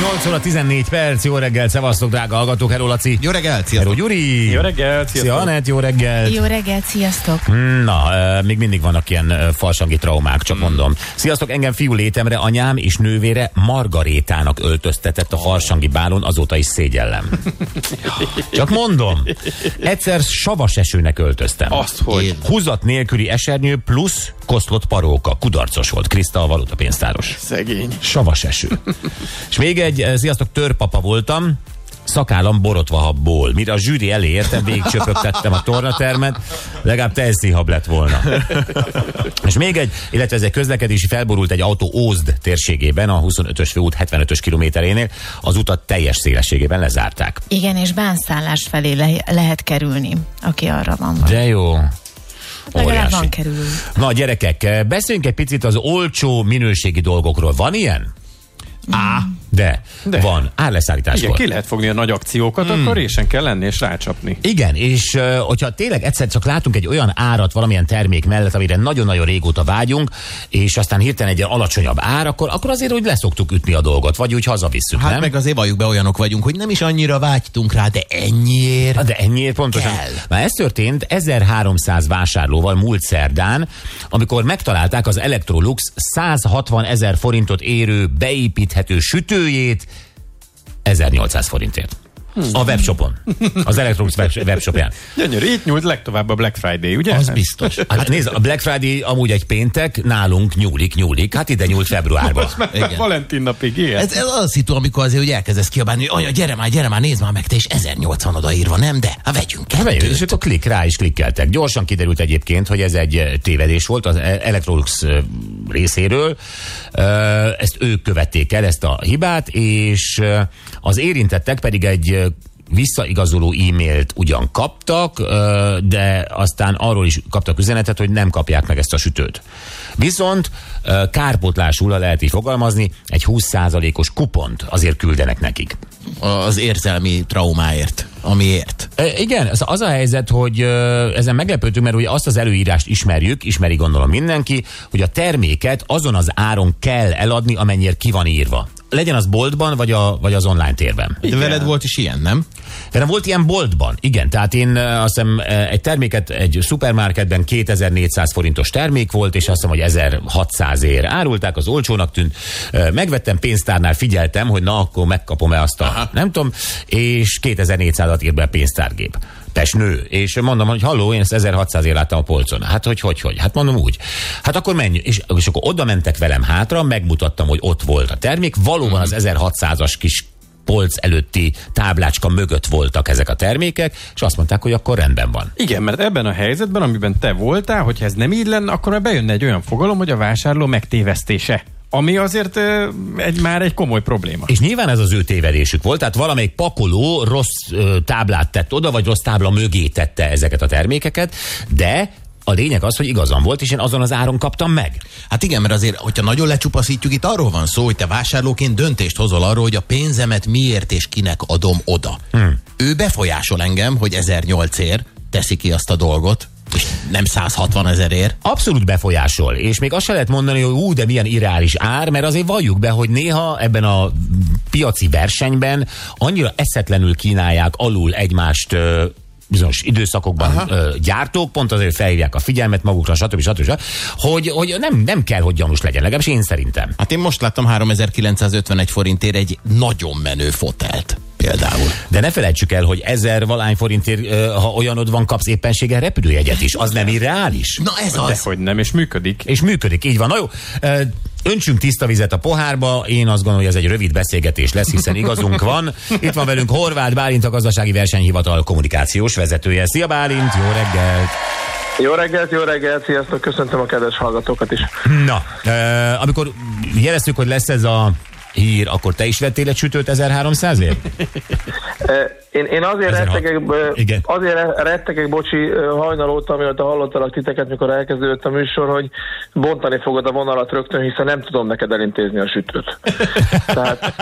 8 óra 14 perc, jó reggel, szevasztok, drága hallgatók, hello Laci. Jó reggelt, Hello sziasztok! Gyuri. Jó reggelt, Szia sziasztok. Anett, jó reggel. Jó reggelt, sziasztok! Na, még mindig vannak ilyen ö, falsangi traumák, csak mondom. Sziasztok, engem fiú létemre anyám és nővére Margarétának öltöztetett a farsangi bálon, azóta is szégyellem. Csak mondom, egyszer savas esőnek öltöztem. Azt, hogy Én. Húzat nélküli esernyő plusz koszlott paróka. Kudarcos volt. Kriszta a valutapénztáros. szegény. Savas eső. és még egy, eh, sziasztok, törpapa voltam, szakállam borotva habból. Mire a zsűri elé értem, végigcsöpögtettem a tornatermet, legalább teljeszihab lett volna. és még egy, illetve ez egy közlekedési felborult egy autó Ózd térségében, a 25-ös főút 75-ös kilométerénél, az utat teljes szélességében lezárták. Igen, és bánszállás felé le- lehet kerülni, aki arra van. Vagy. De jó. Legalább van kerülő. Na gyerekek, eh, beszéljünk egy picit az olcsó minőségi dolgokról. Van ilyen? Á, de, de. De. van. Árleszállításkor. Igen, ki lehet fogni a nagy akciókat, hmm. akkor résen kell lenni és rácsapni. Igen, és hogyha tényleg egyszer csak látunk egy olyan árat valamilyen termék mellett, amire nagyon-nagyon régóta vágyunk, és aztán hirtelen egy alacsonyabb ár, akkor, akkor azért úgy leszoktuk ütni a dolgot, vagy úgy hazavisszük, Hát nem? meg azért valljuk be olyanok vagyunk, hogy nem is annyira vágytunk rá, de ennyiért. De ennyiért pontosan. Kell. Már ez történt 1300 vásárlóval múlt szerdán, amikor megtalálták az Electrolux 160 ezer forintot érő beépíthető sütőjét 1800 forintért. A webshopon. Az Electrolux web- webshopján. Gyönyörű, itt nyúlt legtovább a Black Friday, ugye? Az biztos. Hát nézd, a Black Friday amúgy egy péntek, nálunk nyúlik, nyúlik. Hát ide nyúlt februárban. Most már Igen. Valentin napig ilyen. Ez, ez az a szitu, amikor azért úgy elkezdesz kiabálni, hogy anya, gyere már, gyere már, nézd már meg, te is 1080 odaírva, nem? De, hát vegyünk Hát megyünk, és kettőt. akkor klik rá is klikkeltek. Gyorsan kiderült egyébként, hogy ez egy eh, tévedés volt az Electrolux eh, részéről. Eh, Ezt ők követték el, ezt a hibát, és az érintettek pedig egy visszaigazoló e-mailt ugyan kaptak, de aztán arról is kaptak üzenetet, hogy nem kapják meg ezt a sütőt. Viszont ha lehet így fogalmazni, egy 20%-os kupont azért küldenek nekik. Az érzelmi traumáért, amiért. Igen, az, az a helyzet, hogy ezen meglepődtünk, mert ugye azt az előírást ismerjük, ismeri gondolom mindenki, hogy a terméket azon az áron kell eladni, amennyire ki van írva. Legyen az boltban, vagy, a, vagy az online térben. De veled volt is ilyen, nem? De volt ilyen boltban, igen. Tehát én azt hiszem egy terméket egy szupermarketben 2400 forintos termék volt, és azt hiszem, hogy 1600 ér árulták, az olcsónak tűnt. Megvettem pénztárnál, figyeltem, hogy na akkor megkapom-e azt a, Aha. nem tudom, és 2400-at írt be a pénztárgép. Nő. És mondom, hogy halló, én ezt 1600 ér láttam a polcon. Hát hogy, hogy, hogy? Hát mondom úgy. Hát akkor menj. És, és akkor oda mentek velem hátra, megmutattam, hogy ott volt a termék. Valóban az 1600-as kis polc előtti táblácska mögött voltak ezek a termékek, és azt mondták, hogy akkor rendben van. Igen, mert ebben a helyzetben, amiben te voltál, hogyha ez nem így lenne, akkor már bejönne egy olyan fogalom, hogy a vásárló megtévesztése. Ami azért egy, már egy komoly probléma. És nyilván ez az ő tévedésük volt, tehát valamelyik pakoló rossz táblát tett oda, vagy rossz tábla mögé tette ezeket a termékeket, de a lényeg az, hogy igazam volt, és én azon az áron kaptam meg. Hát igen, mert azért, hogyha nagyon lecsupaszítjuk, itt arról van szó, hogy te vásárlóként döntést hozol arról, hogy a pénzemet miért és kinek adom oda. Hmm. Ő befolyásol engem, hogy 1008 ér teszi ki azt a dolgot, és nem 160 ezerért. Abszolút befolyásol, és még azt se lehet mondani, hogy ú, de milyen irreális ár, mert azért valljuk be, hogy néha ebben a piaci versenyben annyira eszetlenül kínálják alul egymást bizonyos időszakokban ö, gyártók, pont azért felhívják a figyelmet magukra, stb. stb. stb. Hogy, hogy nem, nem kell, hogy gyanús legyen, legalábbis én szerintem. Hát én most láttam 3951 forintért egy nagyon menő fotelt például. De ne felejtsük el, hogy ezer valány forintért, ha olyanod van, kapsz éppenséggel repülőjegyet is. Az nem irreális. Na ez az. Dehogy nem, és működik. És működik, így van. Na jó, öntsünk tiszta vizet a pohárba. Én azt gondolom, hogy ez egy rövid beszélgetés lesz, hiszen igazunk van. Itt van velünk Horváth Bálint, a gazdasági versenyhivatal kommunikációs vezetője. Szia Bálint, jó reggelt! Jó reggelt, jó reggelt, sziasztok, köszöntöm a kedves hallgatókat is. Na, amikor jeleztük, hogy lesz ez a hír, akkor te is vettél egy sütőt 1300-ért? E, Én, én azért, 1600. rettegek, Igen. azért rettegek, bocsi, hajnal óta, amióta hallottalak titeket, mikor elkezdődött a műsor, hogy bontani fogod a vonalat rögtön, hiszen nem tudom neked elintézni a sütőt. Tehát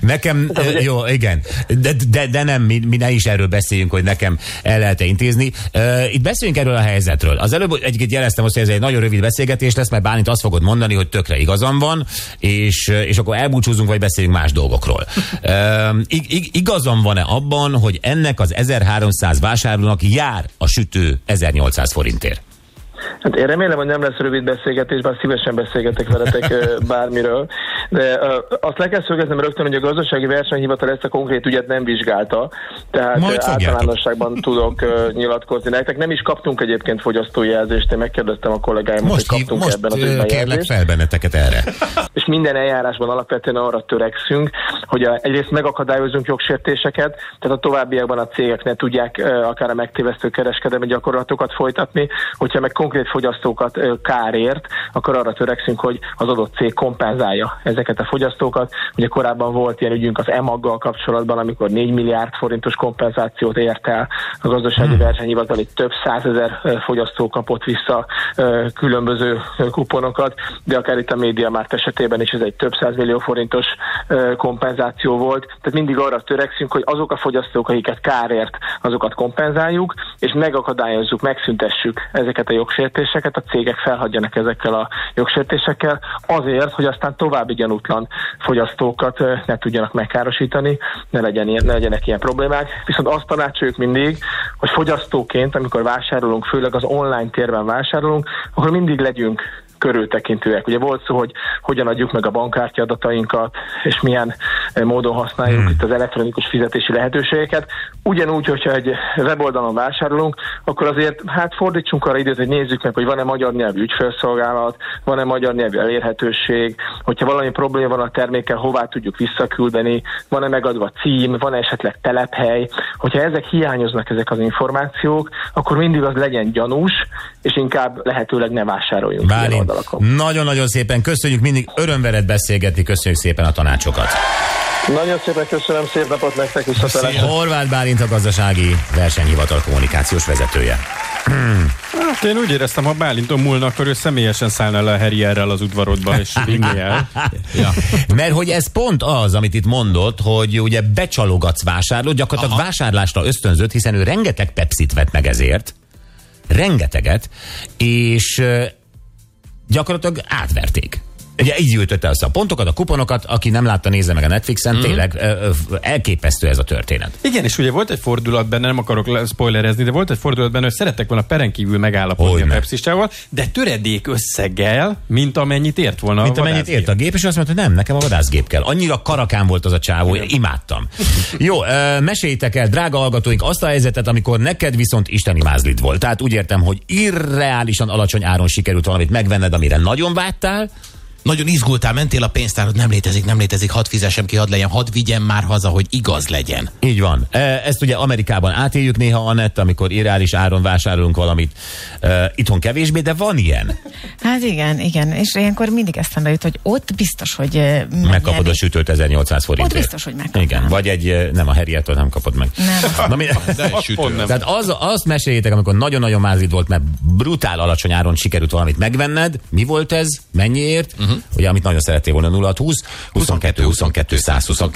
Nekem, ö, jó, igen, de, de, de nem, mi, mi ne is erről beszéljünk, hogy nekem el lehet intézni. Ö, Itt beszéljünk erről a helyzetről. Az előbb egyébként jeleztem azt, hogy ez egy nagyon rövid beszélgetés lesz, mert Bálint azt fogod mondani, hogy tökre igazam van, és, és akkor elbúcsúzunk, vagy beszéljünk más dolgokról. Ig, ig, igazam van-e abban, hogy ennek az 1300 vásárlónak jár a sütő 1800 forintért? Hát én remélem, hogy nem lesz rövid beszélgetés, bár szívesen beszélgetek veletek bármiről, de azt le kell szögeznem rögtön, hogy a gazdasági versenyhivatal ezt a konkrét ügyet nem vizsgálta, tehát Majd általánosságban tudok nyilatkozni. Nektek. Nem is kaptunk egyébként fogyasztói jelzést, én megkérdeztem a kollégáimat, hogy kaptunk most ebben az ügyben kérlek fel benneteket erre. és minden eljárásban alapvetően arra törekszünk, hogy egyrészt megakadályozunk jogsértéseket, tehát a továbbiakban a cégek ne tudják akár a megtévesztő kereskedelmi gyakorlatokat folytatni, hogyha meg konkrét fogyasztókat kárért, akkor arra törekszünk, hogy az adott cég kompenzálja ezeket a fogyasztókat. Ugye korábban volt ilyen ügyünk az EMAG-gal kapcsolatban, amikor 4 milliárd forintos kompenzációt ért el a gazdasági hmm. versenyhivatal, itt több százezer fogyasztó kapott vissza különböző kuponokat, de akár itt a médiamárt esetében is ez egy több millió forintos kompenzáció volt. Tehát mindig arra törekszünk, hogy azok a fogyasztók, akiket kárért, azokat kompenzáljuk, és megakadályozzuk, megszüntessük ezeket a jogsértéseket, a cégek felhagyjanak ezekkel a jogsértésekkel, azért, hogy aztán további gyanútlan fogyasztókat ne tudjanak megkárosítani, ne, legyen ne legyenek ilyen problémák. Viszont azt tanácsoljuk mindig, hogy fogyasztóként, amikor vásárolunk, főleg az online térben vásárolunk, akkor mindig legyünk körültekintőek. Ugye volt szó, hogy hogyan adjuk meg a bankkártya adatainkat, és milyen eh, módon használjuk hmm. itt az elektronikus fizetési lehetőségeket. Ugyanúgy, hogyha egy weboldalon vásárolunk, akkor azért hát fordítsunk arra időt, hogy nézzük meg, hogy van-e magyar nyelvű ügyfélszolgálat, van-e magyar nyelvű elérhetőség, hogyha valami probléma van a termékkel, hová tudjuk visszaküldeni, van-e megadva cím, van-e esetleg telephely. Hogyha ezek hiányoznak, ezek az információk, akkor mindig az legyen gyanús, és inkább lehetőleg ne vásároljunk Bálint, oldalakon. nagyon-nagyon szépen köszönjük, mindig öröm veled beszélgetni, köszönjük szépen a tanácsokat. Nagyon szépen köszönöm, szép napot nektek, visszafelé. Horváth Bálint a gazdasági versenyhivatal kommunikációs vezetője. Hát én úgy éreztem, ha Bálinton múlna, akkor ő személyesen szállna le a Harrierrel az udvarodba, és vinni el. Ja. Mert hogy ez pont az, amit itt mondott, hogy ugye becsalogatsz vásárlót, gyakorlatilag Aha. vásárlásra ösztönzött, hiszen ő rengeteg pepsit vett meg ezért, rengeteget, és gyakorlatilag átverték. Ugye így gyűjtötte össze a pontokat, a kuponokat, aki nem látta, nézze meg a Netflixen, mm. tényleg elképesztő ez a történet. Igen, és ugye volt egy fordulat benne, nem akarok le- spoilerezni, de volt egy fordulat benne, hogy szerettek volna peren kívül megállapodni Hogyne. a Pepsi-sával, de töredék összeggel, mint amennyit ért volna Mint a amennyit ért a gép, és azt mondta, hogy nem, nekem a vadászgép kell. Annyira karakán volt az a csávó, én imádtam. Jó, meséljétek el, drága hallgatóink, azt a helyzetet, amikor neked viszont isteni mázlid volt. Tehát úgy értem, hogy irreálisan alacsony áron sikerült valamit megvenned, amire nagyon vágytál, Nagyon izgultál, mentél a pénztárod, nem létezik, nem létezik, hadd fizessem ki, hadd legyen, hadd vigyem már haza, hogy igaz legyen. Így van. E, Ezt ugye Amerikában átéljük néha, Anett, amikor irreális áron vásárolunk valamit. E, Itthon kevésbé, de van ilyen. Hát igen, igen. És ilyenkor mindig eszembe jut, hogy ott biztos, hogy ö, Megkapod a sütőt 1800 forintért. Ott biztos, hogy megkapnám. Igen, vagy egy, e, nem a Harriet-től nem kapod meg. Nem. Na, mi, De sütő. Nem. tehát az, azt meséljétek, amikor nagyon-nagyon mázid volt, mert brutál alacsony áron sikerült valamit megvenned. Mi volt ez? Mennyiért? Uh-huh. Ugye, amit nagyon szerettél volna 0 20 22 22 122